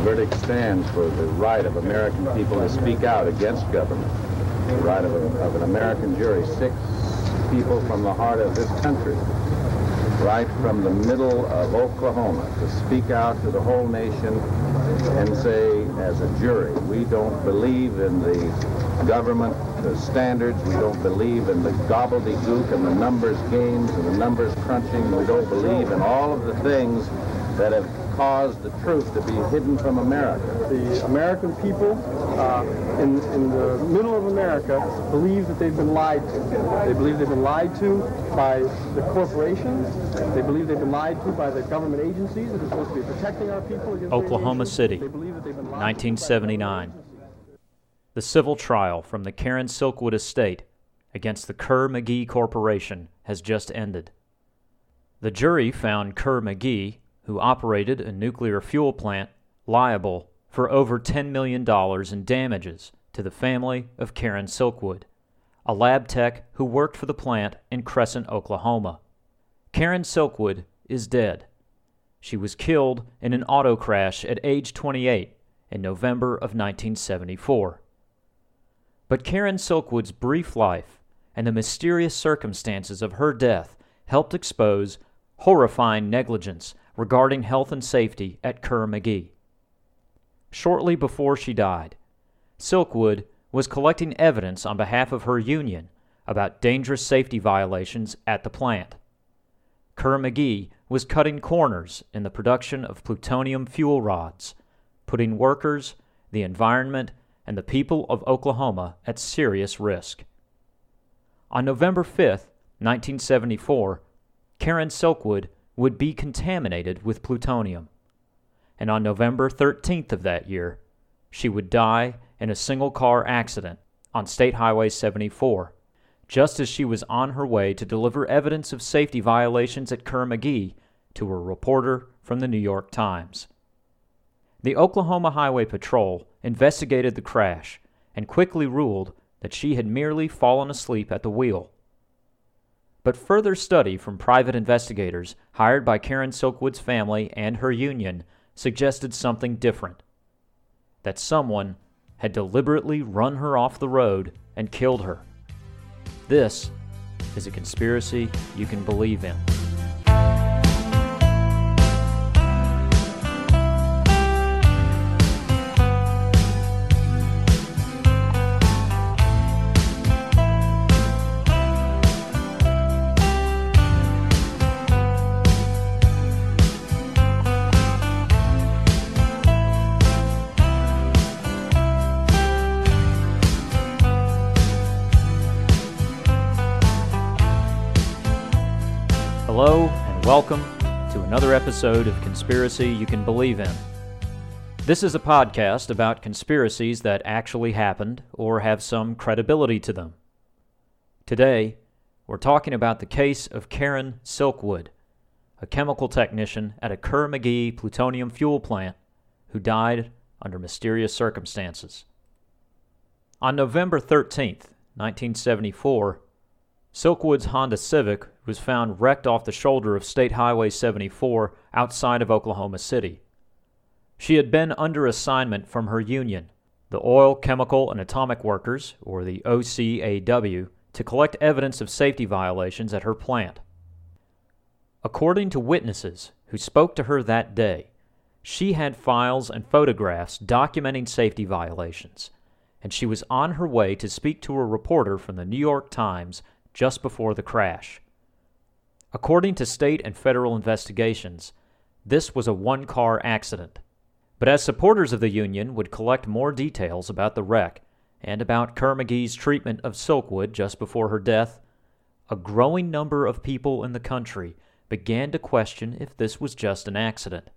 The verdict stands for the right of American people to speak out against government. The right of, a, of an American jury, six people from the heart of this country, right from the middle of Oklahoma, to speak out to the whole nation and say, as a jury, we don't believe in the government the standards. We don't believe in the gobbledygook and the numbers games and the numbers crunching. We don't believe in all of the things that have caused the truth to be hidden from America. The American people uh, in, in the middle of America believe that they've been lied to. They believe they've been lied to by the corporations. They believe they've been lied to by the government agencies that are supposed to be protecting our people Oklahoma City, 1979. The civil trial from the Karen Silkwood estate against the Kerr-McGee Corporation has just ended. The jury found Kerr-McGee, who operated a nuclear fuel plant, liable for over $10 million in damages to the family of Karen Silkwood, a lab tech who worked for the plant in Crescent, Oklahoma. Karen Silkwood is dead. She was killed in an auto crash at age 28 in November of 1974. But Karen Silkwood's brief life and the mysterious circumstances of her death helped expose horrifying negligence regarding health and safety at Kerr-McGee. Shortly before she died, Silkwood was collecting evidence on behalf of her union about dangerous safety violations at the plant. Kerr-McGee was cutting corners in the production of plutonium fuel rods, putting workers, the environment, and the people of Oklahoma at serious risk. On November 5, 1974, Karen Silkwood would be contaminated with plutonium. And on November 13th of that year, she would die in a single car accident on State Highway 74, just as she was on her way to deliver evidence of safety violations at Kerr-McGee to a reporter from the New York Times. The Oklahoma Highway Patrol investigated the crash and quickly ruled that she had merely fallen asleep at the wheel. But further study from private investigators hired by Karen Silkwood's family and her union suggested something different that someone had deliberately run her off the road and killed her. This is a conspiracy you can believe in. Welcome to another episode of Conspiracy You Can Believe in. This is a podcast about conspiracies that actually happened or have some credibility to them. Today, we're talking about the case of Karen Silkwood, a chemical technician at a Kerr-McGee plutonium fuel plant who died under mysterious circumstances. On November 13th, 1974, Silkwood's Honda Civic was found wrecked off the shoulder of State Highway 74 outside of Oklahoma City. She had been under assignment from her union, the Oil, Chemical, and Atomic Workers, or the OCAW, to collect evidence of safety violations at her plant. According to witnesses who spoke to her that day, she had files and photographs documenting safety violations, and she was on her way to speak to a reporter from the New York Times just before the crash. According to state and federal investigations, this was a one car accident. But as supporters of the Union would collect more details about the wreck and about Kerr-McGee's treatment of Silkwood just before her death, a growing number of people in the country began to question if this was just an accident.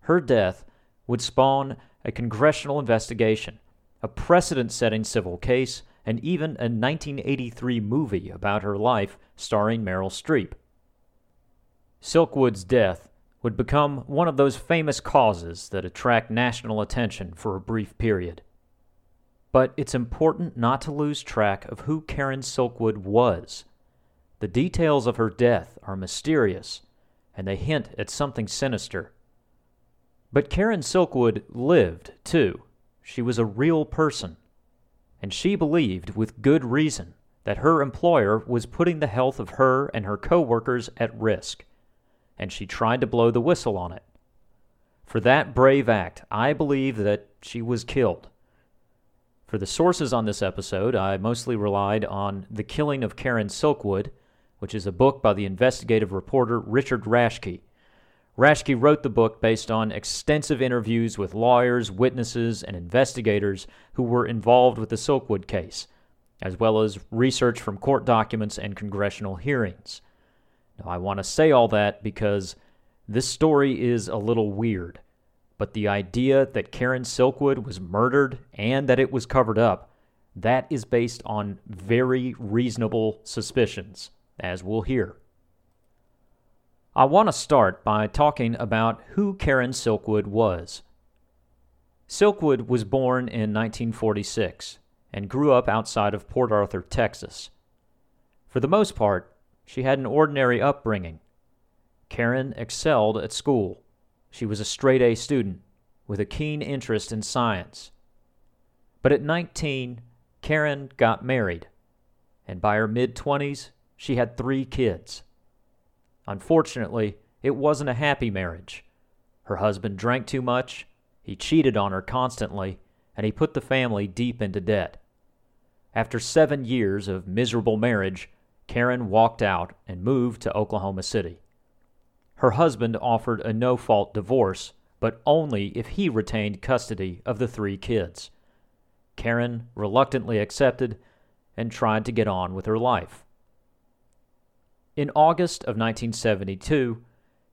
Her death would spawn a congressional investigation, a precedent setting civil case, and even a 1983 movie about her life starring Meryl Streep. Silkwood's death would become one of those famous causes that attract national attention for a brief period. But it's important not to lose track of who Karen Silkwood was. The details of her death are mysterious, and they hint at something sinister. But Karen Silkwood lived, too. She was a real person. And she believed, with good reason, that her employer was putting the health of her and her coworkers at risk. And she tried to blow the whistle on it. For that brave act, I believe that she was killed. For the sources on this episode, I mostly relied on The Killing of Karen Silkwood, which is a book by the investigative reporter Richard Rashke. Rashke wrote the book based on extensive interviews with lawyers, witnesses, and investigators who were involved with the Silkwood case, as well as research from court documents and congressional hearings. Now, I want to say all that because this story is a little weird but the idea that Karen Silkwood was murdered and that it was covered up, that is based on very reasonable suspicions, as we'll hear. I want to start by talking about who Karen Silkwood was. Silkwood was born in 1946 and grew up outside of Port Arthur, Texas. For the most part, she had an ordinary upbringing. Karen excelled at school she was a straight A student with a keen interest in science. But at 19, Karen got married, and by her mid 20s, she had three kids. Unfortunately, it wasn't a happy marriage. Her husband drank too much, he cheated on her constantly, and he put the family deep into debt. After seven years of miserable marriage, Karen walked out and moved to Oklahoma City. Her husband offered a no fault divorce, but only if he retained custody of the three kids. Karen reluctantly accepted and tried to get on with her life. In August of 1972,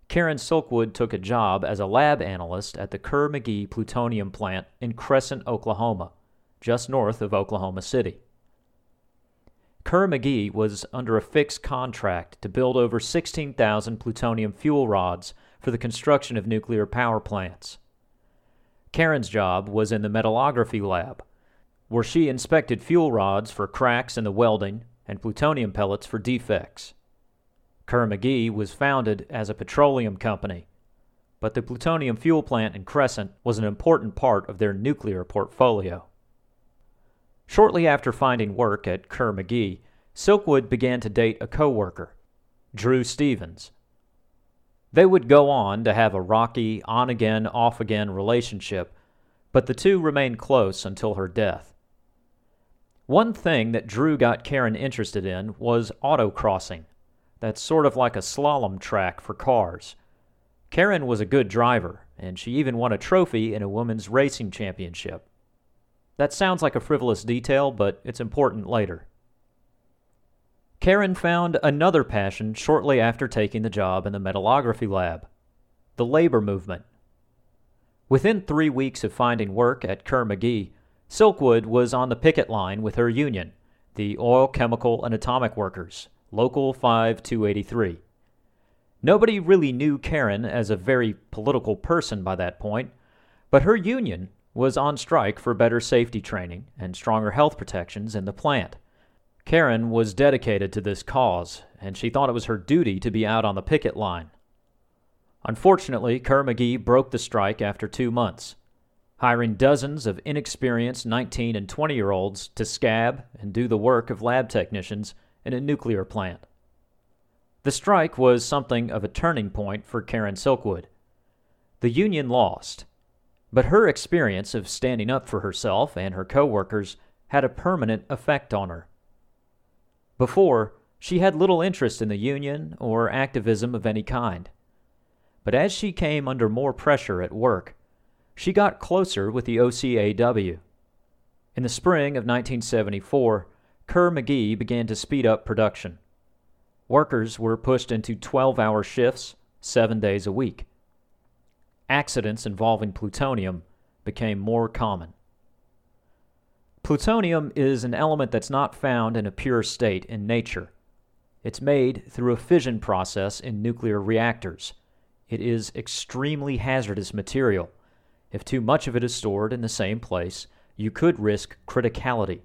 Karen Silkwood took a job as a lab analyst at the Kerr-McGee plutonium plant in Crescent, Oklahoma, just north of Oklahoma City. Kerr-McGee was under a fixed contract to build over 16,000 plutonium fuel rods for the construction of nuclear power plants. Karen's job was in the metallography lab, where she inspected fuel rods for cracks in the welding and plutonium pellets for defects. Kerr-McGee was founded as a petroleum company, but the plutonium fuel plant in Crescent was an important part of their nuclear portfolio. Shortly after finding work at Kerr-McGee, Silkwood began to date a coworker, Drew Stevens. They would go on to have a rocky, on again, off again relationship, but the two remained close until her death. One thing that Drew got Karen interested in was autocrossing. That's sort of like a slalom track for cars. Karen was a good driver, and she even won a trophy in a women's racing championship. That sounds like a frivolous detail, but it's important later. Karen found another passion shortly after taking the job in the metallography lab the labor movement. Within three weeks of finding work at Kerr-McGee, Silkwood was on the picket line with her union, the Oil, Chemical, and Atomic Workers, Local 5283. Nobody really knew Karen as a very political person by that point, but her union was on strike for better safety training and stronger health protections in the plant. Karen was dedicated to this cause, and she thought it was her duty to be out on the picket line. Unfortunately, Kerr-McGee broke the strike after two months, hiring dozens of inexperienced 19 and 20 year olds to scab and do the work of lab technicians in a nuclear plant. The strike was something of a turning point for Karen Silkwood. The union lost, but her experience of standing up for herself and her coworkers had a permanent effect on her. Before, she had little interest in the union or activism of any kind. But as she came under more pressure at work, she got closer with the OCAW. In the spring of 1974, Kerr-McGee began to speed up production. Workers were pushed into 12 hour shifts, seven days a week accidents involving plutonium became more common. Plutonium is an element that's not found in a pure state in nature. It's made through a fission process in nuclear reactors. It is extremely hazardous material. If too much of it is stored in the same place, you could risk criticality.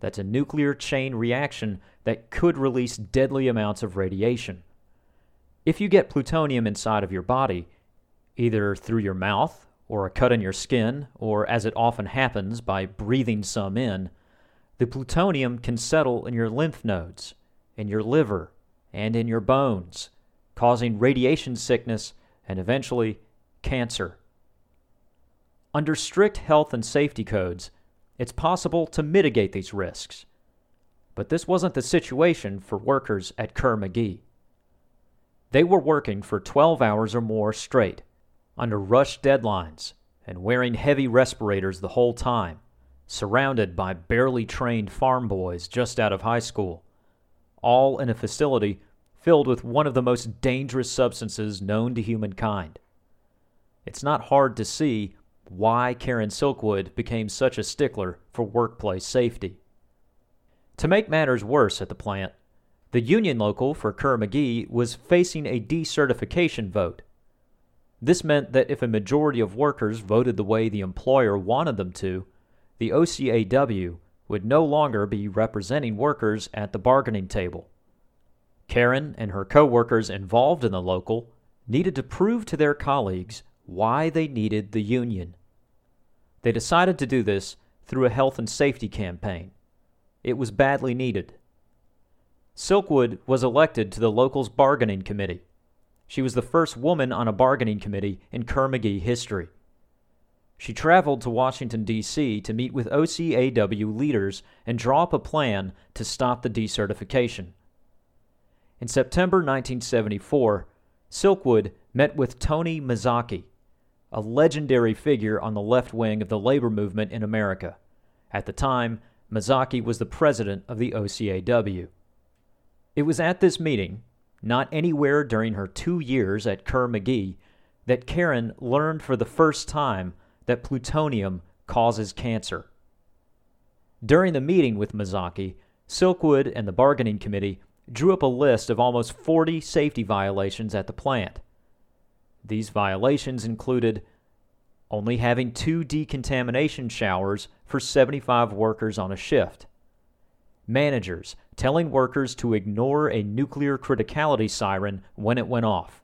That's a nuclear chain reaction that could release deadly amounts of radiation. If you get plutonium inside of your body, either through your mouth or a cut in your skin, or as it often happens, by breathing some in, the plutonium can settle in your lymph nodes, in your liver, and in your bones, causing radiation sickness and eventually cancer. Under strict health and safety codes, it's possible to mitigate these risks. But this wasn't the situation for workers at Kerr-McGee. They were working for 12 hours or more straight, under rushed deadlines, and wearing heavy respirators the whole time, surrounded by barely trained farm boys just out of high school, all in a facility filled with one of the most dangerous substances known to humankind. It's not hard to see why Karen Silkwood became such a stickler for workplace safety. To make matters worse at the plant, the union local for Kerr-McGee was facing a decertification vote. This meant that if a majority of workers voted the way the employer wanted them to, the OCAW would no longer be representing workers at the bargaining table. Karen and her co-workers involved in the local needed to prove to their colleagues why they needed the union. They decided to do this through a health and safety campaign. It was badly needed. Silkwood was elected to the local's bargaining committee. She was the first woman on a bargaining committee in Kerr-McGee history. She traveled to Washington, D.C. to meet with OCAW leaders and draw up a plan to stop the decertification. In September 1974, Silkwood met with Tony Mazzocchi, a legendary figure on the left wing of the labor movement in America. At the time, Mazzocchi was the president of the OCAW. It was at this meeting, not anywhere during her two years at Kerr-McGee, that Karen learned for the first time that plutonium causes cancer. During the meeting with Mazzocchi, Silkwood and the bargaining committee drew up a list of almost 40 safety violations at the plant. These violations included only having two decontamination showers for 75 workers on a shift, managers telling workers to ignore a nuclear criticality siren when it went off,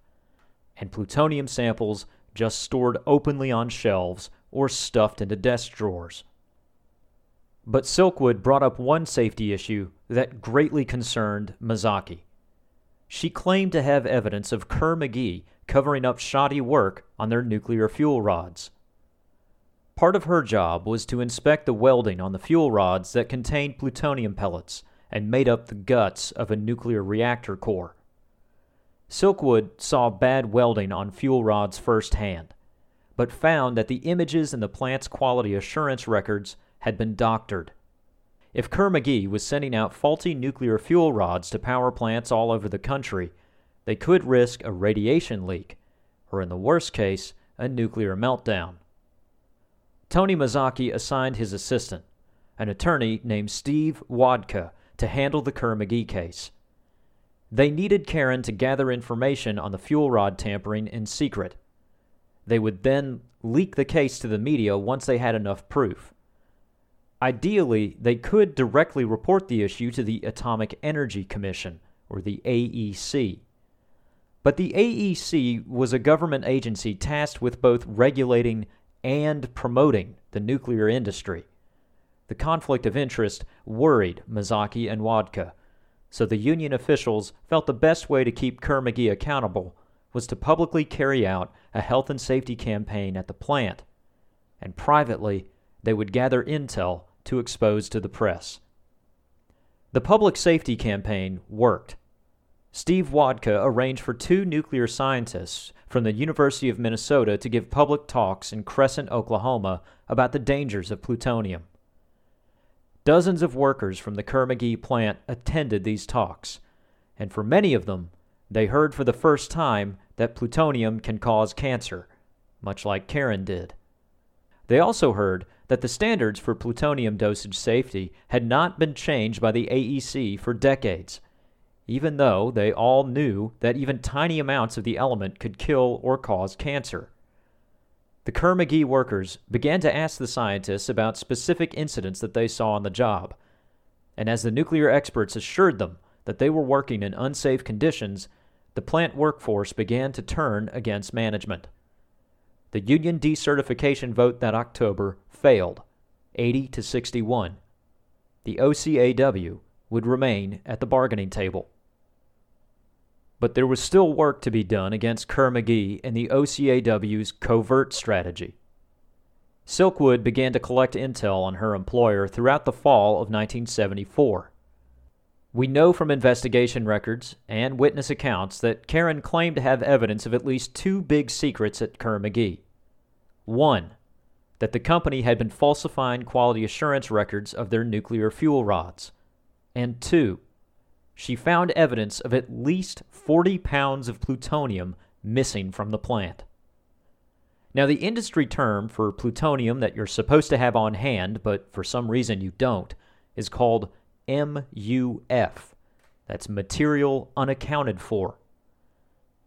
and plutonium samples just stored openly on shelves or stuffed into desk drawers. But Silkwood brought up one safety issue that greatly concerned Mazzocchi. She claimed to have evidence of Kerr-McGee covering up shoddy work on their nuclear fuel rods. Part of her job was to inspect the welding on the fuel rods that contained plutonium pellets and made up the guts of a nuclear reactor core. Silkwood saw bad welding on fuel rods firsthand, but found that the images in the plant's quality assurance records had been doctored. If Kerr-McGee was sending out faulty nuclear fuel rods to power plants all over the country, they could risk a radiation leak, or in the worst case, a nuclear meltdown. Tony Mazzocchi assigned his assistant, an attorney named Steve Wodka, to handle the Kerr-McGee case. They needed Karen to gather information on the fuel rod tampering in secret. They would then leak the case to the media once they had enough proof. Ideally, they could directly report the issue to the Atomic Energy Commission, or the AEC. But the AEC was a government agency tasked with both regulating and promoting the nuclear industry. The conflict of interest worried Mazzocchi and Wodka, so the union officials felt the best way to keep Kerr-McGee accountable was to publicly carry out a health and safety campaign at the plant, and privately they would gather intel to expose to the press. The public safety campaign worked. Steve Wodka arranged for two nuclear scientists from the University of Minnesota to give public talks in Crescent, Oklahoma about the dangers of plutonium. Dozens of workers from the Kerr-McGee plant attended these talks, and for many of them, they heard for the first time that plutonium can cause cancer, much like Karen did. They also heard that the standards for plutonium dosage safety had not been changed by the AEC for decades even though they all knew that even tiny amounts of the element could kill or cause cancer. The Kerr-McGee workers began to ask the scientists about specific incidents that they saw on the job, and as the nuclear experts assured them that they were working in unsafe conditions, the plant workforce began to turn against management. the union decertification vote that October failed, 80 to 61. The OCAW would remain at the bargaining table. But there was still work to be done against Kerr-McGee and the OCAW's covert strategy. Silkwood began to collect intel on her employer throughout the fall of 1974. We know from investigation records and witness accounts that Karen claimed to have evidence of at least two big secrets at Kerr-McGee. One, that the company had been falsifying quality assurance records of their nuclear fuel rods. And two, she found evidence of at least 40 pounds of plutonium missing from the plant. Now, the industry term for plutonium that you're supposed to have on hand, but for some reason you don't, is called MUF. That's material unaccounted for.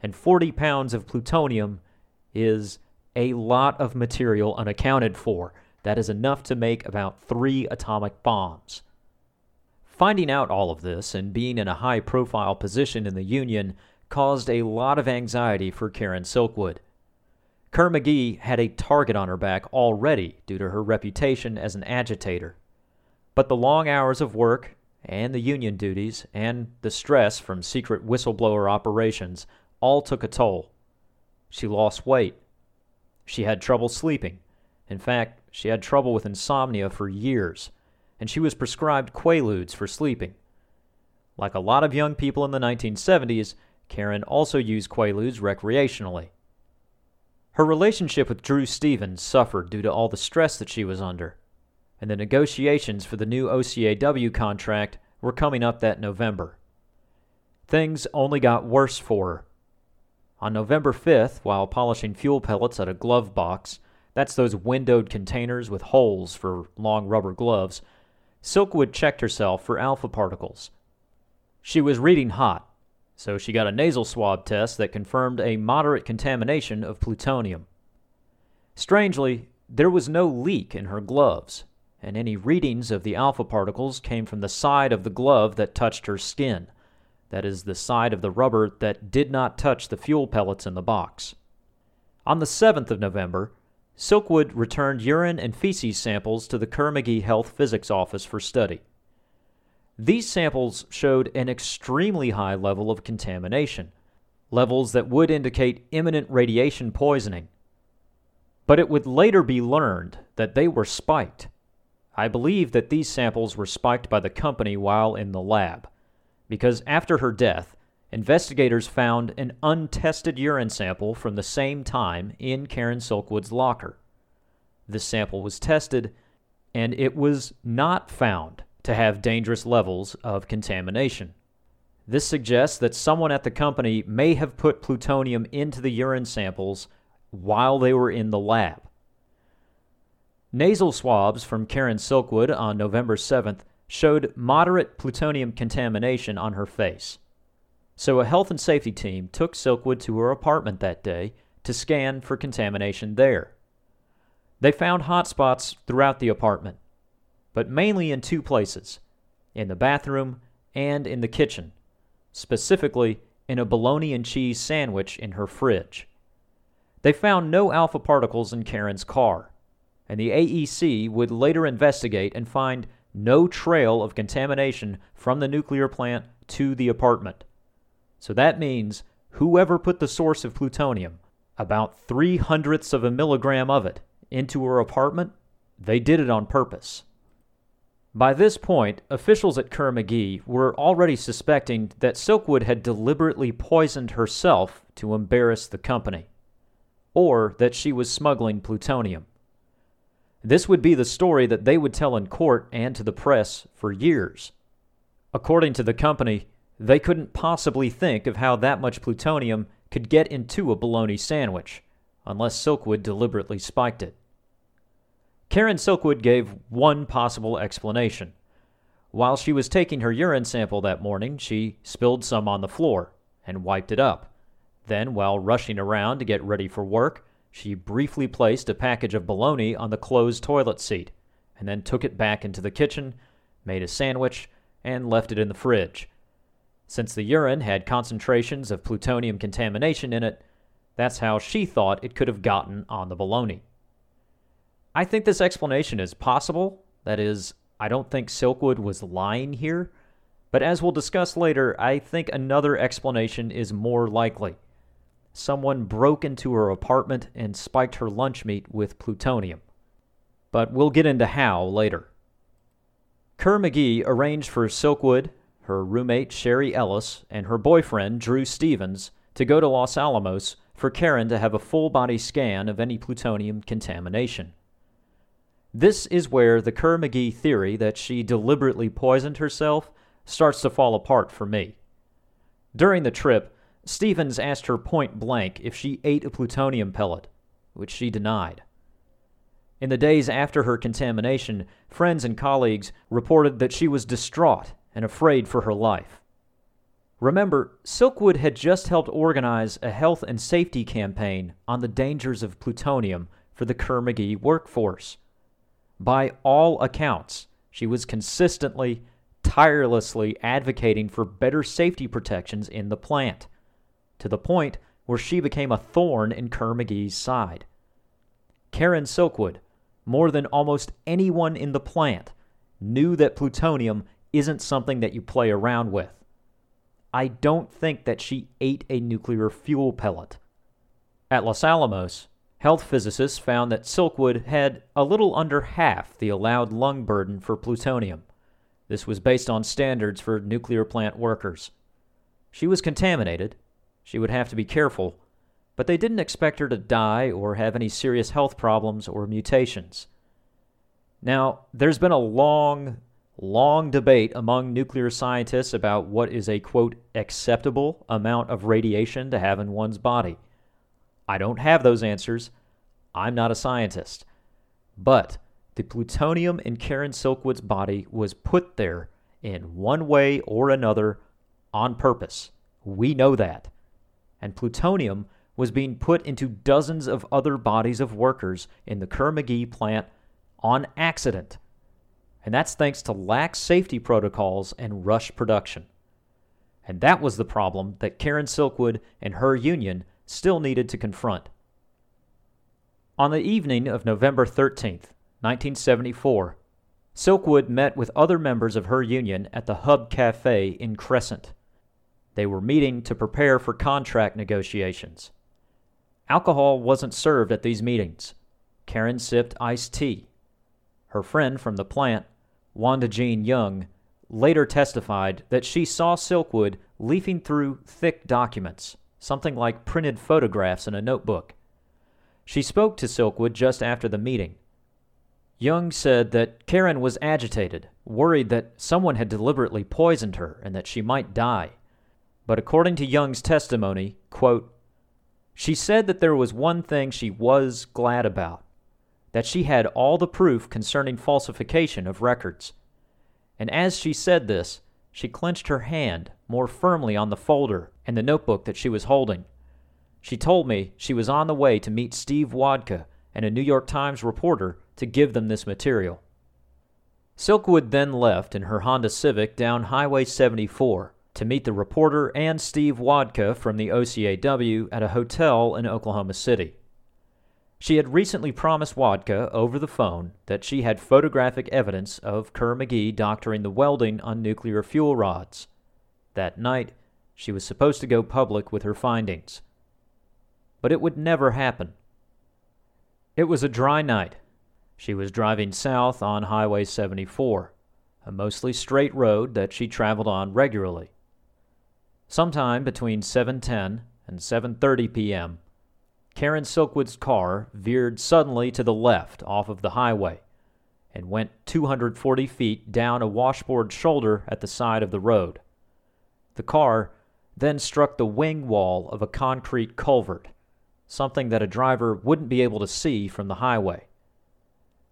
And 40 pounds of plutonium is a lot of material unaccounted for. That is enough to make about three atomic bombs. Finding out all of this and being in a high profile position in the Union caused a lot of anxiety for Karen Silkwood. Kerr-McGee had a target on her back already due to her reputation as an agitator. But the long hours of work and the union duties and the stress from secret whistleblower operations all took a toll. She lost weight. She had trouble sleeping. In fact, she had trouble with insomnia for years, and she was prescribed Quaaludes for sleeping. Like a lot of young people in the 1970s, Karen also used Quaaludes recreationally. Her relationship with Drew Stevens suffered due to all the stress that she was under, and the negotiations for the new OCAW contract were coming up that November. Things only got worse for her. On November 5th, while polishing fuel pellets at a glove box, that's those windowed containers with holes for long rubber gloves, Silkwood checked herself for alpha particles. She was reading hot, so she got a nasal swab test that confirmed a moderate contamination of plutonium. Strangely, there was no leak in her gloves, and any readings of the alpha particles came from the side of the glove that touched her skin. That is, the side of the rubber that did not touch the fuel pellets in the box. On the 7th of November, Silkwood returned urine and feces samples to the Kerr-McGee Health Physics Office for study. These samples showed an extremely high level of contamination, levels that would indicate imminent radiation poisoning. But it would later be learned that they were spiked. I believe that these samples were spiked by the company while in the lab, because after her death, investigators found an untested urine sample from the same time in Karen Silkwood's locker. This sample was tested, and it was not found to have dangerous levels of contamination. This suggests that someone at the company may have put plutonium into the urine samples while they were in the lab. Nasal swabs from Karen Silkwood on November 7th showed moderate plutonium contamination on her face. So a health and safety team took Silkwood to her apartment that day to scan for contamination there. They found hot spots throughout the apartment, but mainly in two places in the bathroom and in the kitchen, specifically in a bologna and cheese sandwich in her fridge. They found no alpha particles in Karen's car, and the AEC would later investigate and find no trail of contamination from the nuclear plant to the apartment. So that means whoever put the source of plutonium, about three hundredths of a milligram of it, into her apartment, they did it on purpose. By this point, officials at Kerr-McGee were already suspecting that Silkwood had deliberately poisoned herself to embarrass the company, or that she was smuggling plutonium. This would be the story that they would tell in court and to the press for years. According to the company, they couldn't possibly think of how that much plutonium could get into a bologna sandwich, unless Silkwood deliberately spiked it. Karen Silkwood gave one possible explanation. While she was taking her urine sample that morning, she spilled some on the floor and wiped it up. Then, while rushing around to get ready for work, she briefly placed a package of bologna on the closed toilet seat and then took it back into the kitchen, made a sandwich, and left it in the fridge. Since the urine had concentrations of plutonium contamination in it, That's how she thought it could have gotten on the baloney. I think this explanation is possible. That is, I don't think Silkwood was lying here. But as we'll discuss later, I think another explanation is more likely. Someone broke into her apartment and spiked her lunch meat with plutonium. But we'll get into how later. Kerr McGee arranged for Silkwood, her roommate Sherry Ellis, and her boyfriend Drew Stevens to go to Los Alamos for Karen to have a full body scan of any plutonium contamination. This is where the Kerr McGee theory that she deliberately poisoned herself starts to fall apart for me. During the trip, Stevens asked her point blank if she ate a plutonium pellet, which she denied. In the days after her contamination, friends and colleagues reported that she was distraught and afraid for her life. Remember, Silkwood had just helped organize a health and safety campaign on the dangers of plutonium for the Kerr McGee workforce. By all accounts, she was consistently, tirelessly advocating for better safety protections in the plant, to the point where she became a thorn in Kerr McGee's side. Karen Silkwood, more than almost anyone in the plant, knew that plutonium isn't something that you play around with. I don't think that she ate a nuclear fuel pellet. At Los Alamos, Health physicists found that Silkwood had a little under half the allowed lung burden for plutonium. This was based on standards for nuclear plant workers. She was contaminated. She would have to be careful, but they didn't expect her to die or have any serious health problems or mutations. Now, there's been a long, long debate among nuclear scientists about what is a quote acceptable amount of radiation to have in one's body. I don't have those answers. I'm not a scientist. But the plutonium in Karen Silkwood's body was put there in one way or another on purpose. We know that. And plutonium was being put into dozens of other bodies of workers in the Kerr McGee plant on accident. And that's thanks to lax safety protocols and rush production. And that was the problem that Karen Silkwood and her union still needed to confront. On the evening of November 13th, 1974, Silkwood met with other members of her union at the Hub Cafe in Crescent. They were meeting to prepare for contract negotiations. Alcohol wasn't served at these meetings. Karen sipped iced tea. Her friend from the plant, Wanda Jean Young, later testified that she saw Silkwood leafing through thick documents something like printed photographs in a notebook. She spoke to Silkwood just after the meeting. Young said that Karen was agitated, worried that someone had deliberately poisoned her and that she might die. But according to Young's testimony, quote, she said that there was one thing she was glad about that she had all the proof concerning falsification of records. And as she said this, she clenched her hand more firmly on the folder and the notebook that she was holding. She told me she was on the way to meet Steve Wodka and a New York Times reporter to give them this material. Silkwood then left in her Honda Civic down Highway 74 to meet the reporter and Steve Wodka from the OCAW at a hotel in Oklahoma City. She had recently promised Wodka over the phone that she had photographic evidence of Kerr McGee doctoring the welding on nuclear fuel rods. That night, she was supposed to go public with her findings. But it would never happen. It was a dry night. She was driving south on Highway 74, a mostly straight road that she traveled on regularly. Sometime between 7:10 and 7:30 p.m., Karen Silkwood's car veered suddenly to the left off of the highway and went 240 feet down a washboard shoulder at the side of the road. The car then struck the wing wall of a concrete culvert, something that a driver wouldn't be able to see from the highway.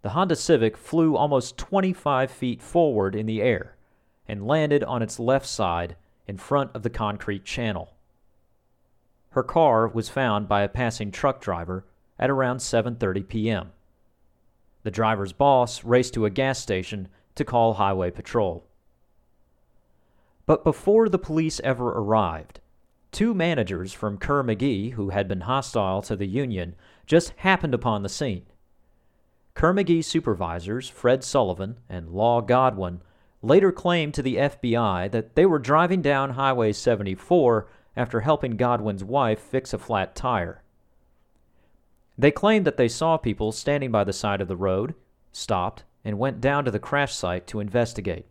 The Honda Civic flew almost 25 feet forward in the air and landed on its left side in front of the concrete channel. Her car was found by a passing truck driver at around 7:30 p.m. The driver's boss raced to a gas station to call highway patrol. But before the police ever arrived, two managers from Kerr-McGee who had been hostile to the Union just happened upon the scene. Kerr-McGee supervisors Fred Sullivan and Law Godwin later claimed to the FBI that they were driving down Highway 74 after helping Godwin's wife fix a flat tire. They claimed that they saw people standing by the side of the road, stopped, and went down to the crash site to investigate.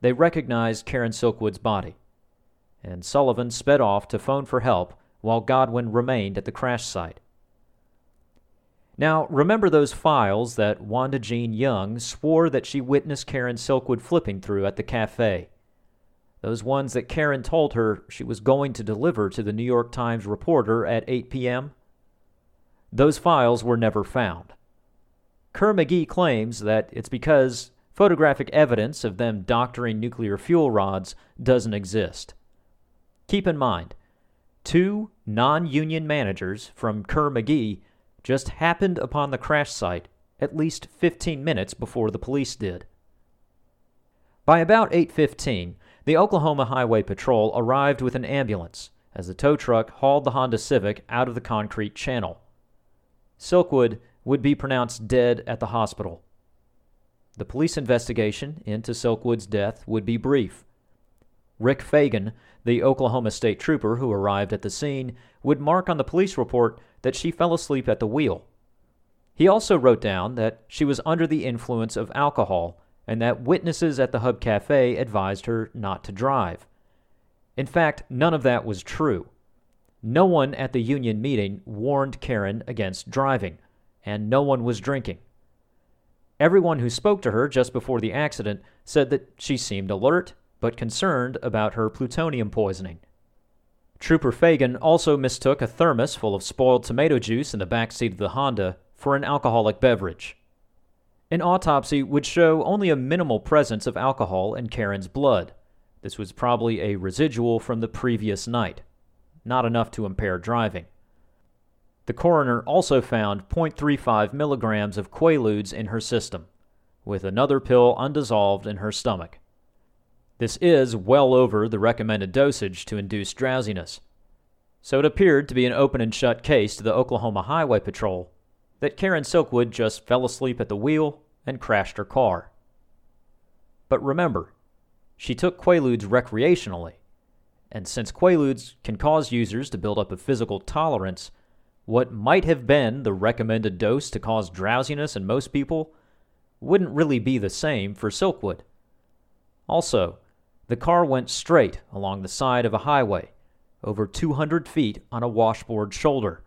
They recognized Karen Silkwood's body, and Sullivan sped off to phone for help while Godwin remained at the crash site. Now, remember those files that Wanda Jean Young swore that she witnessed Karen Silkwood flipping through at the cafe? Those ones that Karen told her she was going to deliver to the New York Times reporter at 8 p.m.? Those files were never found. Kerr-McGee claims that it's because photographic evidence of them doctoring nuclear fuel rods doesn't exist. Keep in mind, two non union managers from Kerr-McGee just happened upon the crash site at least 15 minutes before the police did. By about 8:15, the Oklahoma Highway Patrol arrived with an ambulance as the tow truck hauled the Honda Civic out of the concrete channel. Silkwood would be pronounced dead at the hospital. The police investigation into Silkwood's death would be brief. Rick Fagan, the Oklahoma State trooper who arrived at the scene, would mark on the police report that she fell asleep at the wheel. He also wrote down that she was under the influence of alcohol and that witnesses at the Hub Cafe advised her not to drive. In fact, none of that was true. No one at the union meeting warned Karen against driving, and no one was drinking. Everyone who spoke to her just before the accident said that she seemed alert but concerned about her plutonium poisoning. Trooper Fagan also mistook a thermos full of spoiled tomato juice in the back seat of the Honda for an alcoholic beverage. An autopsy would show only a minimal presence of alcohol in Karen's blood. This was probably a residual from the previous night, not enough to impair driving. The coroner also found 0.35 milligrams of Quaaludes in her system, with another pill undissolved in her stomach. This is well over the recommended dosage to induce drowsiness. So it appeared to be an open and shut case to the Oklahoma Highway Patrol that Karen Silkwood just fell asleep at the wheel and crashed her car. But remember, she took Quaaludes recreationally, and since Quaaludes can cause users to build up a physical tolerance, what might have been the recommended dose to cause drowsiness in most people wouldn't really be the same for Silkwood. Also, the car went straight along the side of a highway, over 200 feet on a washboard shoulder.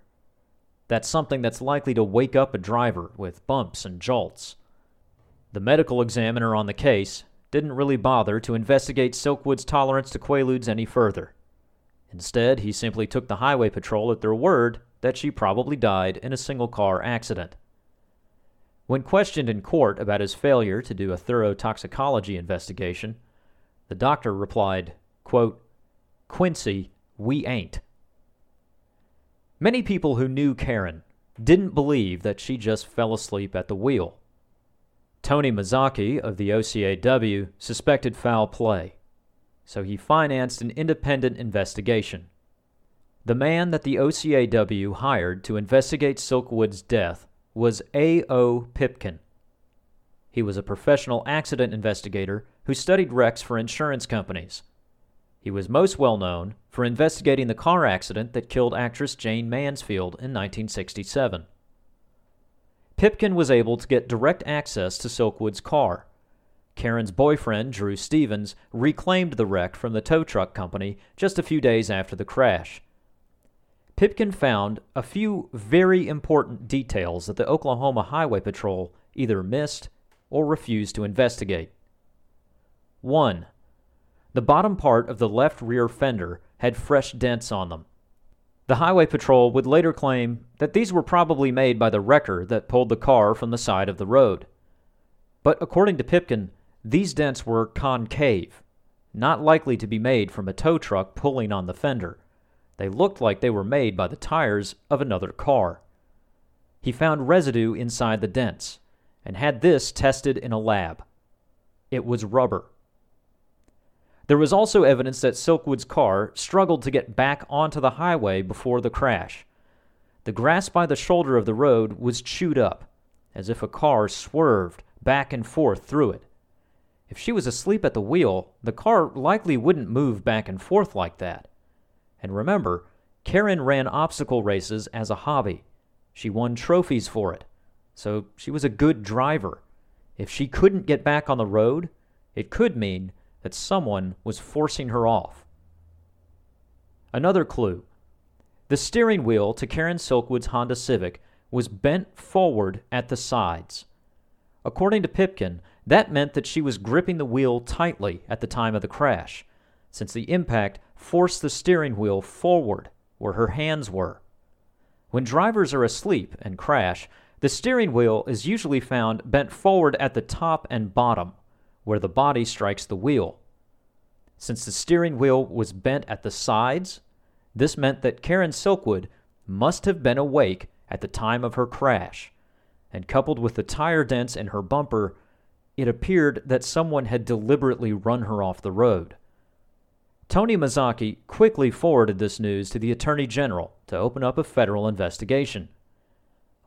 That's something that's likely to wake up a driver with bumps and jolts. The medical examiner on the case didn't really bother to investigate Silkwood's tolerance to Quaaludes any further. Instead, he simply took the highway patrol at their word that she probably died in a single car accident. When questioned in court about his failure to do a thorough toxicology investigation, the doctor replied, quote, Quincy, we ain't. Many people who knew Karen didn't believe that she just fell asleep at the wheel. Tony Mazzocchi of the OCAW suspected foul play, so he financed an independent investigation. The man that the OCAW hired to investigate Silkwood's death was A.O. Pipkin. He was a professional accident investigator who studied wrecks for insurance companies. He was most well known for investigating the car accident that killed actress Jayne Mansfield in 1967. Pipkin was able to get direct access to Silkwood's car. Karen's boyfriend, Drew Stevens, reclaimed the wreck from the tow truck company just a few days after the crash. Pipkin found a few very important details that the Oklahoma Highway Patrol either missed or refused to investigate. 1. The bottom part of the left rear fender had fresh dents on them. The Highway Patrol would later claim that these were probably made by the wrecker that pulled the car from the side of the road. But according to Pipkin, these dents were concave, not likely to be made from a tow truck pulling on the fender. They looked like they were made by the tires of another car. He found residue inside the dents and had this tested in a lab. It was rubber. There was also evidence that Silkwood's car struggled to get back onto the highway before the crash. The grass by the shoulder of the road was chewed up, as if a car swerved back and forth through it. If she was asleep at the wheel, the car likely wouldn't move back and forth like that. And remember, Karen ran obstacle races as a hobby. She won trophies for it. So she was a good driver. If she couldn't get back on the road, it could mean that someone was forcing her off. Another clue the steering wheel to Karen Silkwood's Honda Civic was bent forward at the sides. According to Pipkin, that meant that she was gripping the wheel tightly at the time of the crash, since the impact forced the steering wheel forward where her hands were. When drivers are asleep and crash, the steering wheel is usually found bent forward at the top and bottom, where the body strikes the wheel. Since the steering wheel was bent at the sides, this meant that Karen Silkwood must have been awake at the time of her crash, and coupled with the tire dents in her bumper, it appeared that someone had deliberately run her off the road. Tony Mazzocchi quickly forwarded this news to the Attorney General to open up a federal investigation.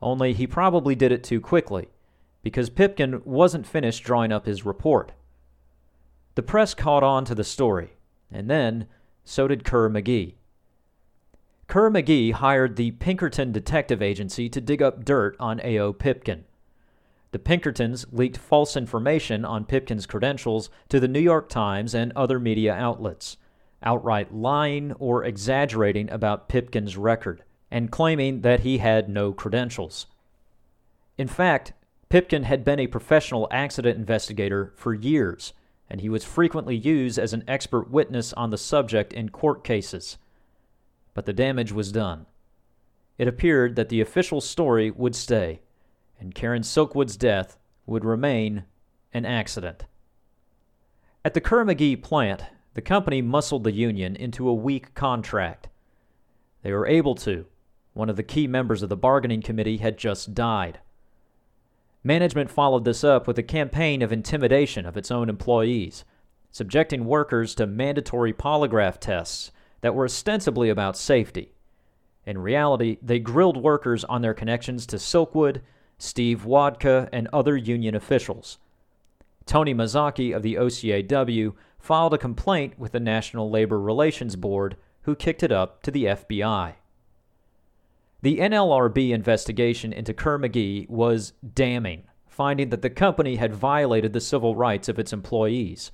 Only he probably did it too quickly, because Pipkin wasn't finished drawing up his report. The press caught on to the story, and then so did Kerr McGee. Kerr McGee hired the Pinkerton Detective Agency to dig up dirt on A.O. Pipkin. The Pinkertons leaked false information on Pipkin's credentials to the New York Times and other media outlets, outright lying or exaggerating about Pipkin's record, and claiming that he had no credentials. In fact, Pipkin had been a professional accident investigator for years, and he was frequently used as an expert witness on the subject in court cases but the damage was done. It appeared that the official story would stay, and Karen Silkwood's death would remain an accident. At the Kerr-McGee plant, the company muscled the union into a weak contract. They were able to. One of the key members of the bargaining committee had just died. Management followed this up with a campaign of intimidation of its own employees, subjecting workers to mandatory polygraph tests that were ostensibly about safety. In reality, they grilled workers on their connections to Silkwood, Steve Wodka, and other union officials. Tony Mazzocchi of the OCAW filed a complaint with the National Labor Relations Board, who kicked it up to the FBI. The NLRB investigation into Kerr McGee was damning, finding that the company had violated the civil rights of its employees.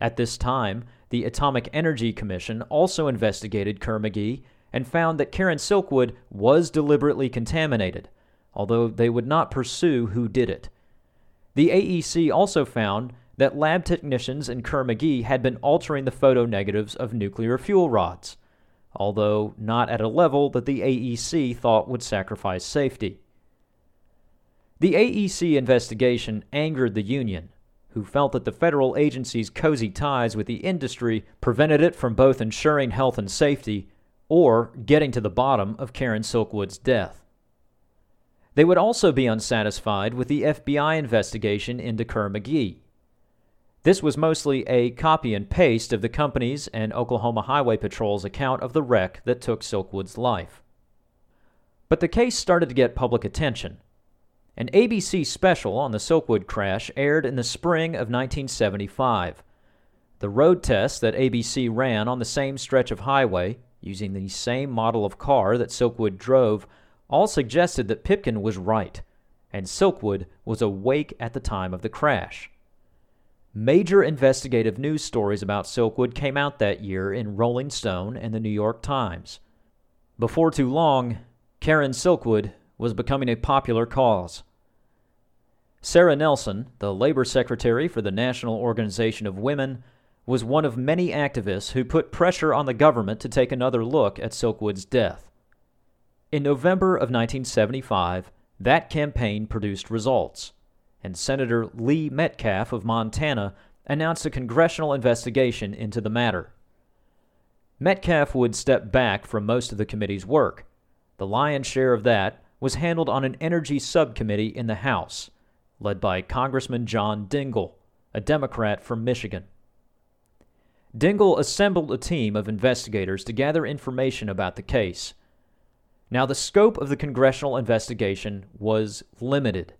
At this time, the Atomic Energy Commission also investigated Kerr-McGee and found that Karen Silkwood was deliberately contaminated, although they would not pursue who did it. The AEC also found that lab technicians in Kerr-McGee had been altering the photo negatives of nuclear fuel rods, although not at a level that the AEC thought would sacrifice safety. The AEC investigation angered the union, who felt that the federal agency's cozy ties with the industry prevented it from both ensuring health and safety or getting to the bottom of Karen Silkwood's death. They would also be unsatisfied with the FBI investigation into Kerr McGee. This was mostly a copy and paste of the company's and Oklahoma Highway Patrol's account of the wreck that took Silkwood's life. But the case started to get public attention an ABC special on the Silkwood crash aired in the spring of 1975. The road tests that ABC ran on the same stretch of highway, using the same model of car that Silkwood drove, all suggested that Pipkin was right, and Silkwood was awake at the time of the crash. Major investigative news stories about Silkwood came out that year in Rolling Stone and the New York Times. Before too long, Karen Silkwood was becoming a popular cause. Sarah Nelson, the labor secretary for the National Organization of Women, was one of many activists who put pressure on the government to take another look at Silkwood's death. In November of 1975, that campaign produced results, and Senator Lee Metcalf of Montana announced a congressional investigation into the matter. Metcalf would step back from most of the committee's work. The lion's share of that was handled on an energy subcommittee in the House, led by Congressman John Dingell, a Democrat from Michigan. Dingell assembled a team of investigators to gather information about the case. Now, the scope of the congressional investigation was limited.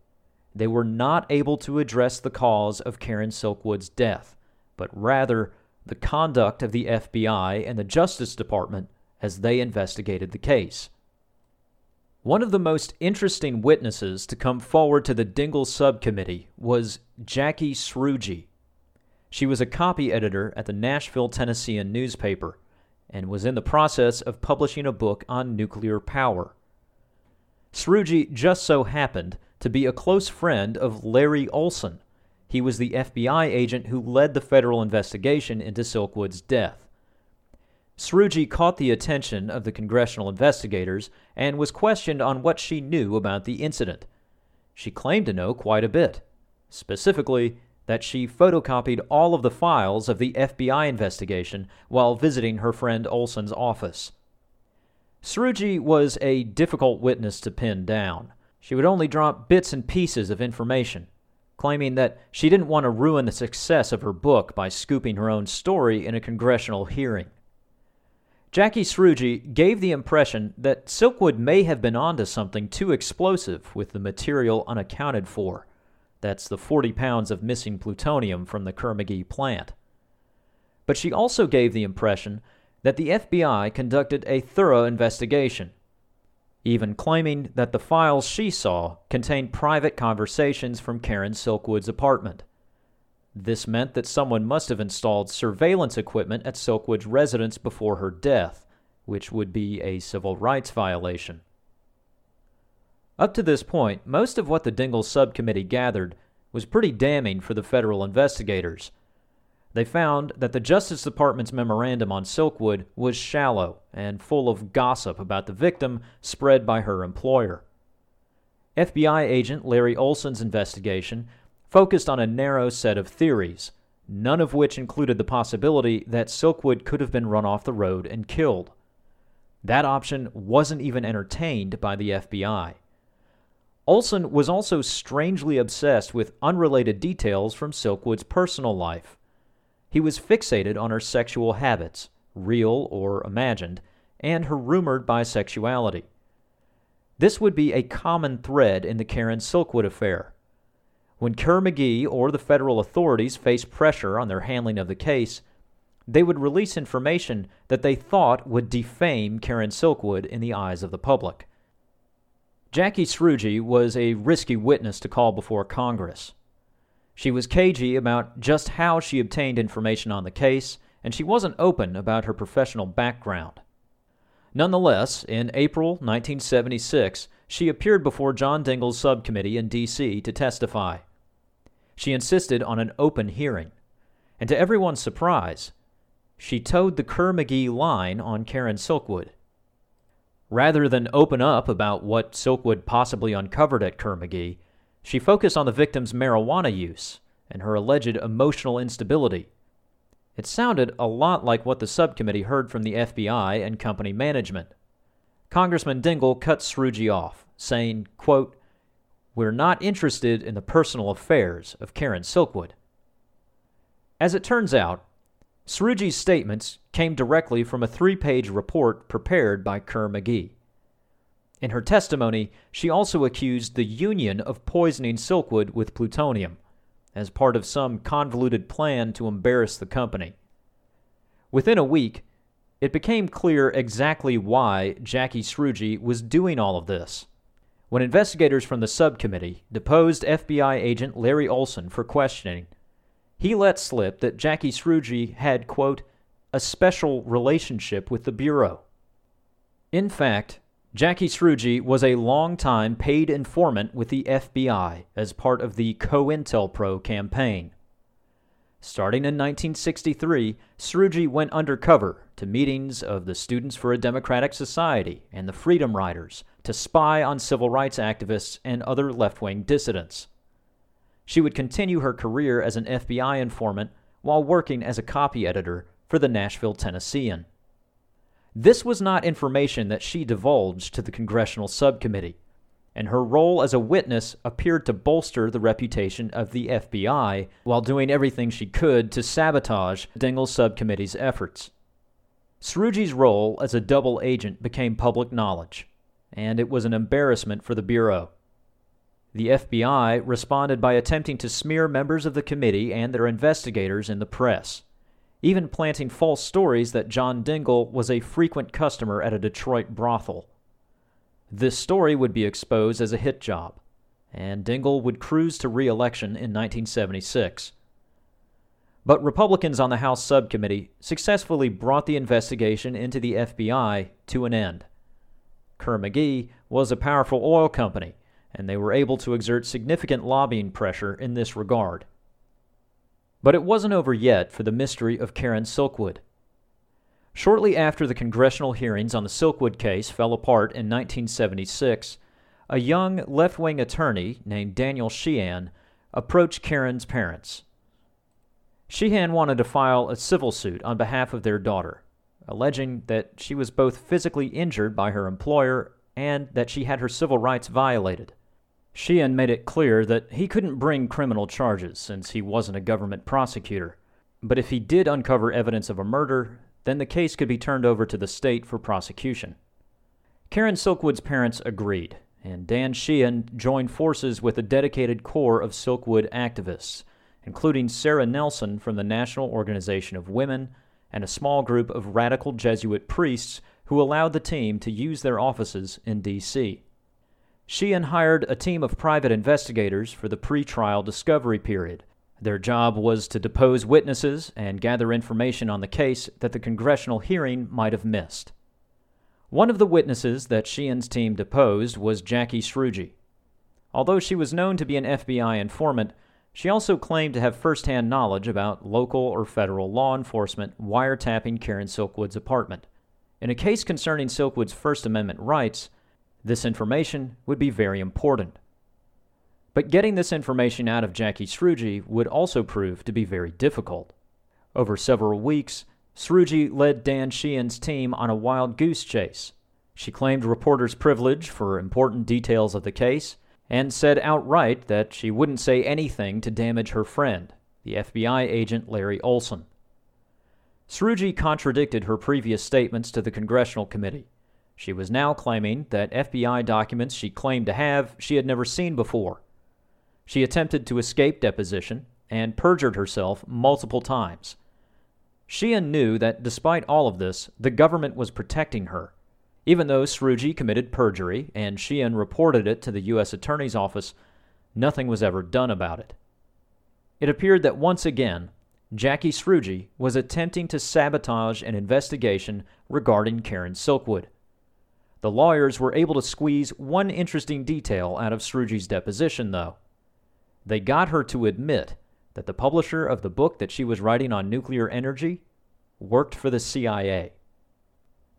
They were not able to address the cause of Karen Silkwood's death, but rather the conduct of the FBI and the Justice Department as they investigated the case. One of the most interesting witnesses to come forward to the Dingell subcommittee was Jackie Srouji. She was a copy editor at the Nashville Tennessean newspaper and was in the process of publishing a book on nuclear power. Srouji just so happened to be a close friend of Larry Olson. He was the FBI agent who led the federal investigation into Silkwood's death. Srouji caught the attention of the congressional investigators and was questioned on what she knew about the incident. She claimed to know quite a bit. Specifically, that she photocopied all of the files of the FBI investigation while visiting her friend Olson's office. Srouji was a difficult witness to pin down. She would only drop bits and pieces of information, claiming that she didn't want to ruin the success of her book by scooping her own story in a congressional hearing. Jackie Srouji gave the impression that Silkwood may have been onto something too explosive with the material unaccounted for that's the 40 pounds of missing plutonium from the Kerr-McGee plant. But she also gave the impression that the FBI conducted a thorough investigation, even claiming that the files she saw contained private conversations from Karen Silkwood's apartment. This meant that someone must have installed surveillance equipment at Silkwood's residence before her death, which would be a civil rights violation. Up to this point, most of what the Dingell subcommittee gathered was pretty damning for the federal investigators. They found that the Justice Department's memorandum on Silkwood was shallow and full of gossip about the victim spread by her employer. FBI agent Larry Olson's investigation focused on a narrow set of theories, none of which included the possibility that Silkwood could have been run off the road and killed. That option wasn't even entertained by the FBI. Olson was also strangely obsessed with unrelated details from Silkwood's personal life. He was fixated on her sexual habits, real or imagined, and her rumored bisexuality. This would be a common thread in the Karen Silkwood affair. When Kerr-McGee or the federal authorities faced pressure on their handling of the case, they would release information that they thought would defame Karen Silkwood in the eyes of the public. Jackie Srouji was a risky witness to call before Congress. She was cagey about just how she obtained information on the case, and she wasn't open about her professional background. Nonetheless, in April 1976, she appeared before John Dingell's subcommittee in D.C. to testify. She insisted on an open hearing, and to everyone's surprise, she towed the Kerr-McGee line on Karen Silkwood. Rather than open up about what Silkwood possibly uncovered at Kerr-McGee, she focused on the victim's marijuana use and her alleged emotional instability. It sounded a lot like what the subcommittee heard from the FBI and company management. Congressman Dingell cut Srouji off, saying, quote, We're not interested in the personal affairs of Karen Silkwood. As it turns out, Srouji's statements came directly from a three page report prepared by Kerr-McGee. In her testimony, she also accused the Union of poisoning Silkwood with plutonium as part of some convoluted plan to embarrass the company. Within a week, it became clear exactly why Jackie Srouji was doing all of this. When investigators from the subcommittee deposed FBI agent Larry Olson for questioning, he let slip that Jackie Srouji had, quote, a special relationship with the Bureau. In fact, Jackie Srouji was a long-time paid informant with the FBI as part of the COINTELPRO campaign. Starting in 1963, Srouji went undercover to meetings of the Students for a Democratic Society and the Freedom Riders to spy on civil rights activists and other left wing dissidents. She would continue her career as an FBI informant while working as a copy editor for the Nashville Tennessean. This was not information that she divulged to the congressional subcommittee. and her role as a witness appeared to bolster the reputation of the FBI while doing everything she could to sabotage Dingell's subcommittee's efforts. Srouji's role as a double agent became public knowledge, and it was an embarrassment for the Bureau. The FBI responded by attempting to smear members of the committee and their investigators in the press, even planting false stories that John Dingell was a frequent customer at a Detroit brothel. This story would be exposed as a hit job, and Dingell would cruise to re election in 1976. But Republicans on the House subcommittee successfully brought the investigation into the FBI to an end. Kerr-McGee was a powerful oil company, and they were able to exert significant lobbying pressure in this regard. But it wasn't over yet for the mystery of Karen Silkwood. Shortly after the congressional hearings on the Silkwood case fell apart in 1976, a young left wing attorney named Daniel Sheehan approached Karen's parents. Sheehan wanted to file a civil suit on behalf of their daughter, alleging that she was both physically injured by her employer and that she had her civil rights violated. Sheehan made it clear that he couldn't bring criminal charges since he wasn't a government prosecutor, but if he did uncover evidence of a murder, then the case could be turned over to the state for prosecution. Karen Silkwood's parents agreed, and Dan Sheehan joined forces with a dedicated corps of Silkwood activists, including Sarah Nelson from the National Organization of Women and a small group of radical Jesuit priests who allowed the team to use their offices in D.C. Sheehan hired a team of private investigators for the pre-trial discovery period. Their job was to depose witnesses and gather information on the case that the congressional hearing might have missed. One of the witnesses that Sheehan's team deposed was Jackie Srouji. Although she was known to be an FBI informant, she also claimed to have firsthand knowledge about local or federal law enforcement wiretapping Karen Silkwood's apartment. In a case concerning Silkwood's First Amendment rights, this information would be very important. But getting this information out of Jackie Srouji would also prove to be very difficult. Over several weeks, Srouji led Dan Sheehan's team on a wild goose chase. She claimed reporter's privilege for important details of the case and said outright that she wouldn't say anything to damage her friend, the FBI agent Larry Olson. Srouji contradicted her previous statements to the Congressional Committee. She was now claiming that FBI documents she claimed to have she had never seen before. She attempted to escape deposition and perjured herself multiple times. Sheehan knew that despite all of this, the government was protecting her. Even though Srouji committed perjury and Sheehan reported it to the U.S. Attorney's Office, nothing was ever done about it. It appeared that once again, Jackie Srouji was attempting to sabotage an investigation regarding Karen Silkwood. The lawyers were able to squeeze one interesting detail out of Srouji's deposition, though. They got her to admit that the publisher of the book that she was writing on nuclear energy worked for the CIA.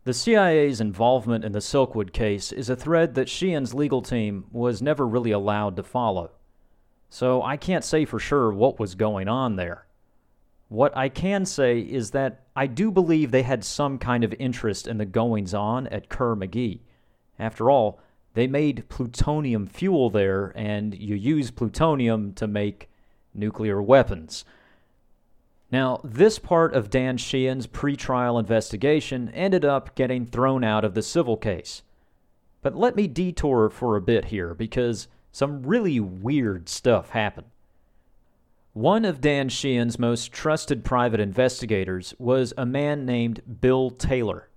The CIA's involvement in the Silkwood case is a thread that Sheehan's legal team was never really allowed to follow. So I can't say for sure what was going on there. What I can say is that I do believe they had some kind of interest in the goings on at Kerr-McGee. After all, they made plutonium fuel there, and you use plutonium to make nuclear weapons. Now, this part of Dan Sheehan's pretrial investigation ended up getting thrown out of the civil case. But let me detour for a bit here because some really weird stuff happened. One of Dan Sheehan's most trusted private investigators was a man named Bill Taylor.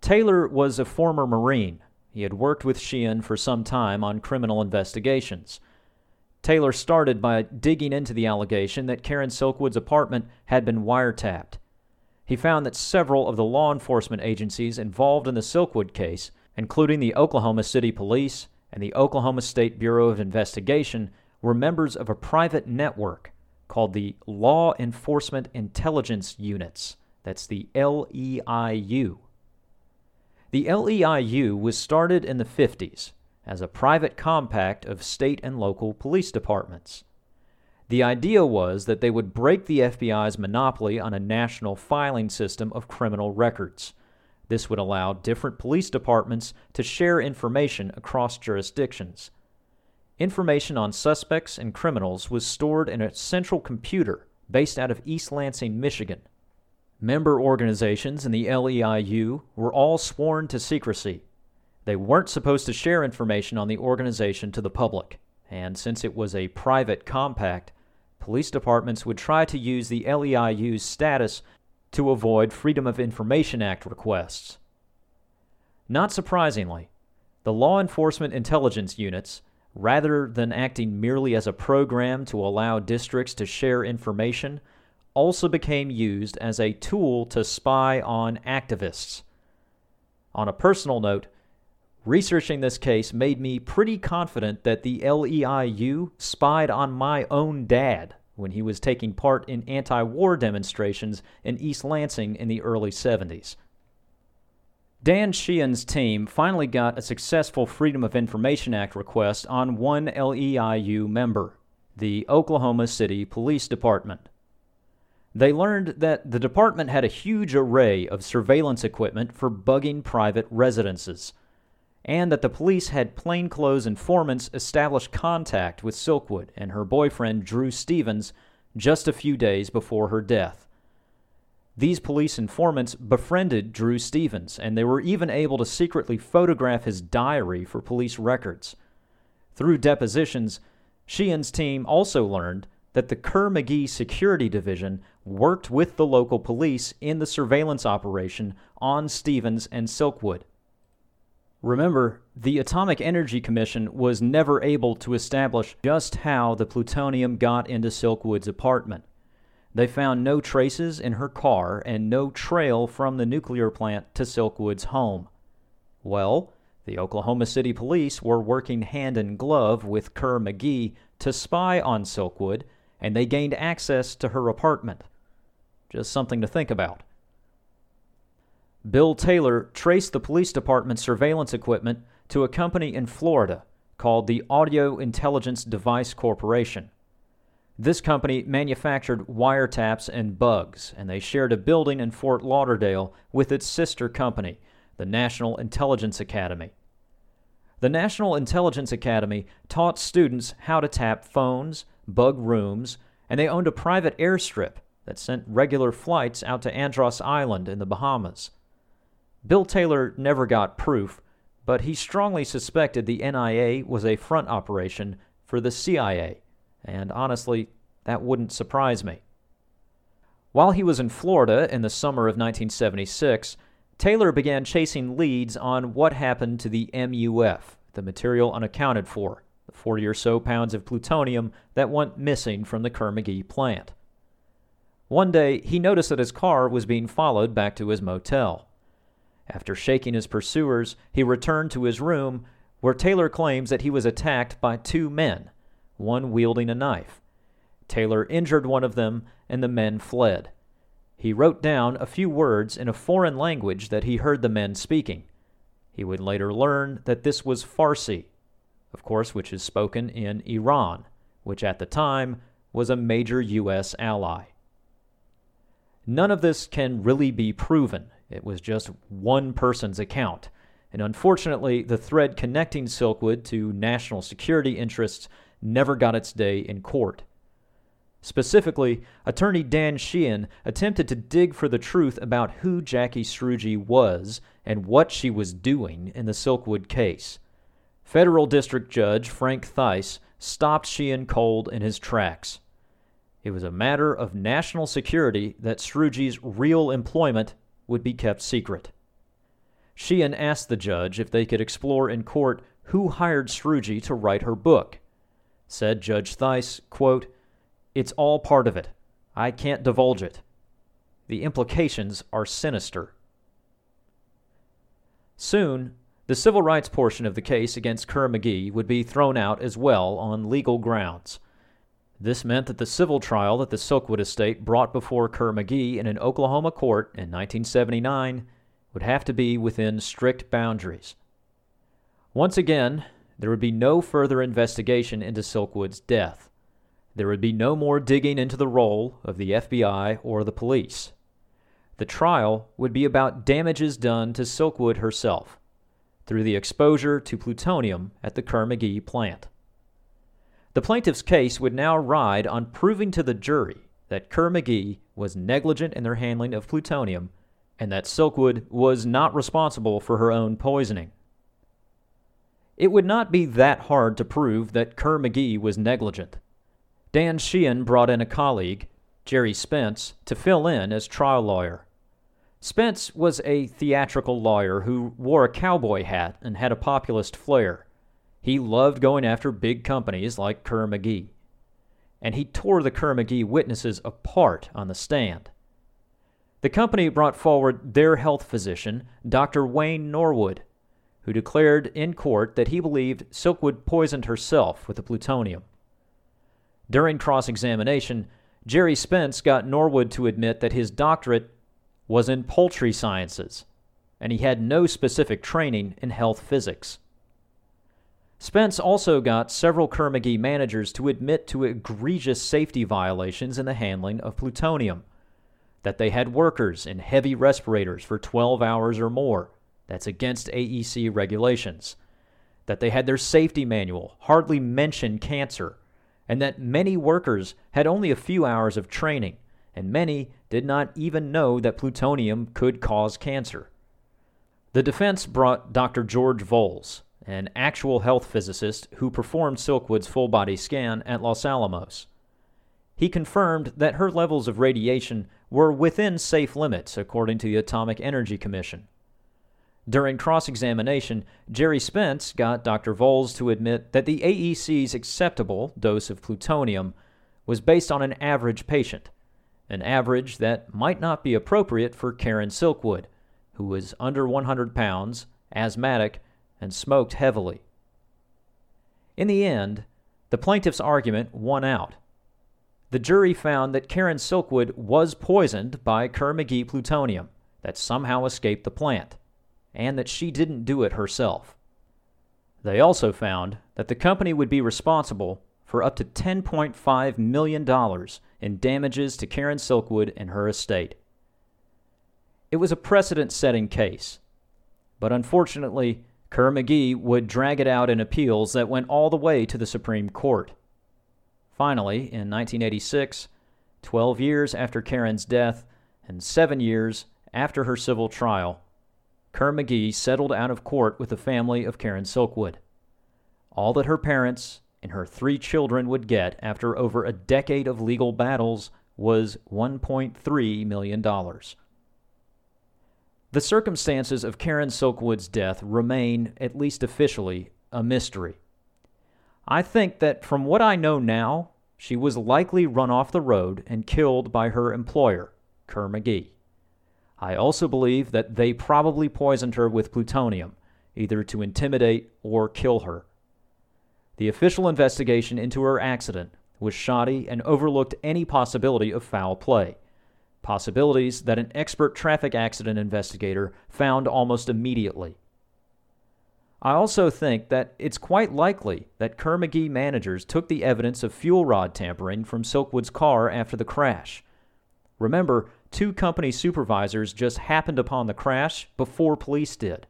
Taylor was a former Marine. He had worked with Sheehan for some time on criminal investigations. Taylor started by digging into the allegation that Karen Silkwood's apartment had been wiretapped. He found that several of the law enforcement agencies involved in the Silkwood case, including the Oklahoma City Police and the Oklahoma State Bureau of Investigation, were members of a private network called the Law Enforcement Intelligence Units. That's the LEIU. The LEIU was started in the 50s as a private compact of state and local police departments. The idea was that they would break the FBI's monopoly on a national filing system of criminal records. This would allow different police departments to share information across jurisdictions. Information on suspects and criminals was stored in a central computer based out of East Lansing, Michigan. Member organizations in the LEIU were all sworn to secrecy. They weren't supposed to share information on the organization to the public, and since it was a private compact, police departments would try to use the LEIU's status to avoid Freedom of Information Act requests. Not surprisingly, the law enforcement intelligence units, rather than acting merely as a program to allow districts to share information, also became used as a tool to spy on activists. On a personal note, researching this case made me pretty confident that the LEIU spied on my own dad when he was taking part in anti war demonstrations in East Lansing in the early 70s. Dan Sheehan's team finally got a successful Freedom of Information Act request on one LEIU member, the Oklahoma City Police Department. They learned that the department had a huge array of surveillance equipment for bugging private residences, and that the police had plainclothes informants establish contact with Silkwood and her boyfriend Drew Stevens just a few days before her death. These police informants befriended Drew Stevens, and they were even able to secretly photograph his diary for police records. Through depositions, Sheehan's team also learned that the Kerr McGee Security Division worked with the local police in the surveillance operation on Stevens and Silkwood. Remember, the Atomic Energy Commission was never able to establish just how the plutonium got into Silkwood's apartment. They found no traces in her car and no trail from the nuclear plant to Silkwood's home. Well, the Oklahoma City police were working hand in glove with Kerr McGee to spy on Silkwood, and they gained access to her apartment. Just something to think about. Bill Taylor traced the police department's surveillance equipment to a company in Florida called the Audio Intelligence Device Corporation. This company manufactured wiretaps and bugs, and they shared a building in Fort Lauderdale with its sister company, the National Intelligence Academy. The National Intelligence Academy taught students how to tap phones, bug rooms, and they owned a private airstrip that sent regular flights out to Andros Island in the Bahamas. Bill Taylor never got proof, but he strongly suspected the NIA was a front operation for the CIA, and honestly, that wouldn't surprise me. While he was in Florida in the summer of 1976, Taylor began chasing leads on what happened to the MUF, the material unaccounted for, the 40 or so pounds of plutonium that went missing from the Kerr-McGee plant. One day, he noticed that his car was being followed back to his motel. After shaking his pursuers, he returned to his room, where Taylor claims that he was attacked by two men, one wielding a knife. Taylor injured one of them, and the men fled. He wrote down a few words in a foreign language that he heard the men speaking. He would later learn that this was Farsi, of course, which is spoken in Iran, which at the time was a major U.S. ally. None of this can really be proven. It was just one person's account. And unfortunately, the thread connecting Silkwood to national security interests never got its day in court. Specifically, attorney Dan Sheehan attempted to dig for the truth about who Jackie Srouji was and what she was doing in the Silkwood case. Federal District Judge Frank Theis stopped Sheehan cold in his tracks. It was a matter of national security that Srouji's real employment would be kept secret. Sheehan asked the judge if they could explore in court who hired Srouji to write her book. Said Judge Theis, quote, It's all part of it. I can't divulge it. The implications are sinister. Soon, the civil rights portion of the case against Kerr McGee would be thrown out as well on legal grounds. This meant that the civil trial that the Silkwood estate brought before Kerr McGee in an Oklahoma court in 1979 would have to be within strict boundaries. Once again, there would be no further investigation into Silkwood's death. There would be no more digging into the role of the FBI or the police. The trial would be about damages done to Silkwood herself through the exposure to plutonium at the Kerr-McGee plant. The plaintiff's case would now ride on proving to the jury that Kerr-McGee was negligent in their handling of plutonium and that Silkwood was not responsible for her own poisoning. It would not be that hard to prove that Kerr-McGee was negligent. Dan Sheehan brought in a colleague, Gerry Spence, to fill in as trial lawyer. Spence was a theatrical lawyer who wore a cowboy hat and had a populist flair. He loved going after big companies like Kerr-McGee. And he tore the Kerr-McGee witnesses apart on the stand. The company brought forward their health physician, Dr. Wayne Norwood, who declared in court that he believed Silkwood poisoned herself with the plutonium. During cross examination, Gerry Spence got Norwood to admit that his doctorate was in poultry sciences, and he had no specific training in health physics. Spence also got several Kerr-McGee managers to admit to egregious safety violations in the handling of plutonium, that they had workers in heavy respirators for 12 hours or more, that's against AEC regulations, that they had their safety manual hardly mention cancer, and that many workers had only a few hours of training, and many did not even know that plutonium could cause cancer. The defense brought Dr. George Voelz, an actual health physicist who performed Silkwood's full body scan at Los Alamos. He confirmed that her levels of radiation were within safe limits according to the Atomic Energy Commission. During cross examination, Gerry Spence got Dr. Voelz to admit that the AEC's acceptable dose of plutonium was based on an average patient an average that might not be appropriate for Karen Silkwood, who was under 100 pounds, asthmatic, and smoked heavily. In the end, the plaintiff's argument won out. The jury found that Karen Silkwood was poisoned by Kerr-McGee plutonium that somehow escaped the plant, and that she didn't do it herself. They also found that the company would be responsible for up to $10.5 million in damages to Karen Silkwood and her estate. It was a precedent setting case, but unfortunately, Kerr-McGee would drag it out in appeals that went all the way to the Supreme Court. Finally, in 1986, 12 years after Karen's death and seven years after her civil trial, Kerr-McGee settled out of court with the family of Karen Silkwood. All that her parents and her three children would get after over a decade of legal battles was $1.3 million. The circumstances of Karen Silkwood's death remain, at least officially, a mystery. I think that from what I know now, she was likely run off the road and killed by her employer, Kerr-McGee. I also believe that they probably poisoned her with plutonium, either to intimidate or kill her. The official investigation into her accident was shoddy and overlooked any possibility of foul play. Possibilities that an expert traffic accident investigator found almost immediately. I also think that it's quite likely that Kerr-McGee managers took the evidence of fuel rod tampering from Silkwood's car after the crash. Remember, two company supervisors just happened upon the crash before police did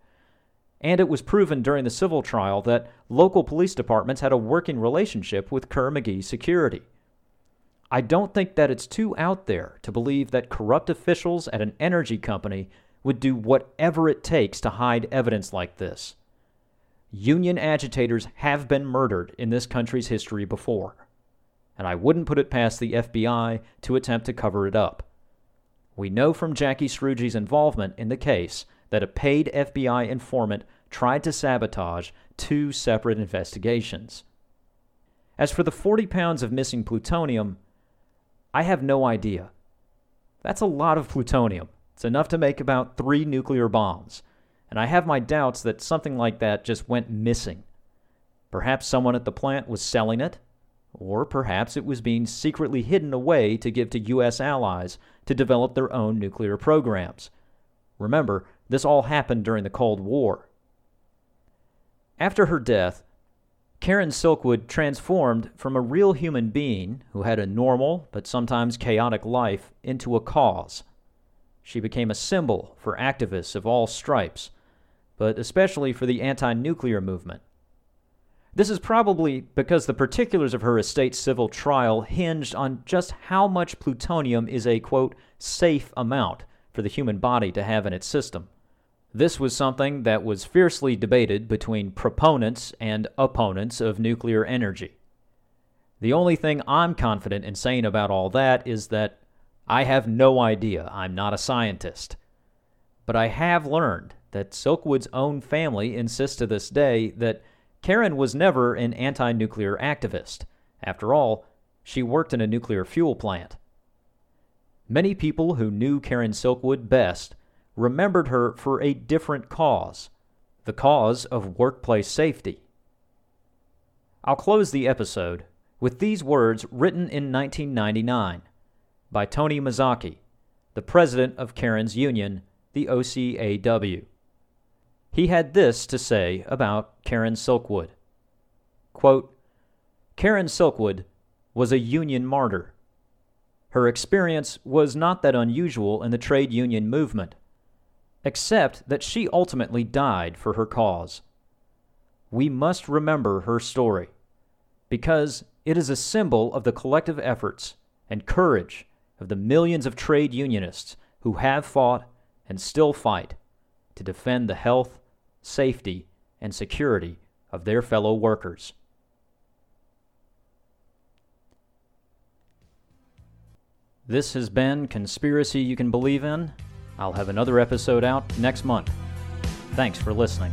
and it was proven during the civil trial that local police departments had a working relationship with Kerr-McGee Security. I don't think that it's too out there to believe that corrupt officials at an energy company would do whatever it takes to hide evidence like this. Union agitators have been murdered in this country's history before, and I wouldn't put it past the FBI to attempt to cover it up. We know from Jackie Srouji's involvement in the case that a paid FBI informant tried to sabotage two separate investigations. As for the 40 pounds of missing plutonium, I have no idea. That's a lot of plutonium. It's enough to make about three nuclear bombs, and I have my doubts that something like that just went missing. Perhaps someone at the plant was selling it, or perhaps it was being secretly hidden away to give to U.S. allies to develop their own nuclear programs. Remember, this all happened during the Cold War. After her death, Karen Silkwood transformed from a real human being who had a normal but sometimes chaotic life into a cause. she became a symbol for activists of all stripes, but especially for the anti nuclear movement. This is probably because the particulars of her estate civil trial hinged on just how much plutonium is a, quote, safe amount for the human body to have in its system. This was something that was fiercely debated between proponents and opponents of nuclear energy. The only thing I'm confident in saying about all that is that I have no idea. I'm not a scientist. But I have learned that Silkwood's own family insists to this day that Karen was never an anti nuclear activist. After all, she worked in a nuclear fuel plant. Many people who knew Karen Silkwood best remembered her for a different cause the cause of workplace safety. I'll close the episode with these words written in 1999 by Tony Mazzocchi, the president of Karen's union, the OCAW. He had this to say about Karen Silkwood. Quote, Karen Silkwood was a union martyr. Her experience was not that unusual in the trade union movement, except that she ultimately died for her cause. We must remember her story because it is a symbol of the collective efforts and courage of the millions of trade unionists who have fought and still fight to defend the health, safety, and security of their fellow workers. This has been Conspiracy You Can Believe In. I'll have another episode out next month. Thanks for listening.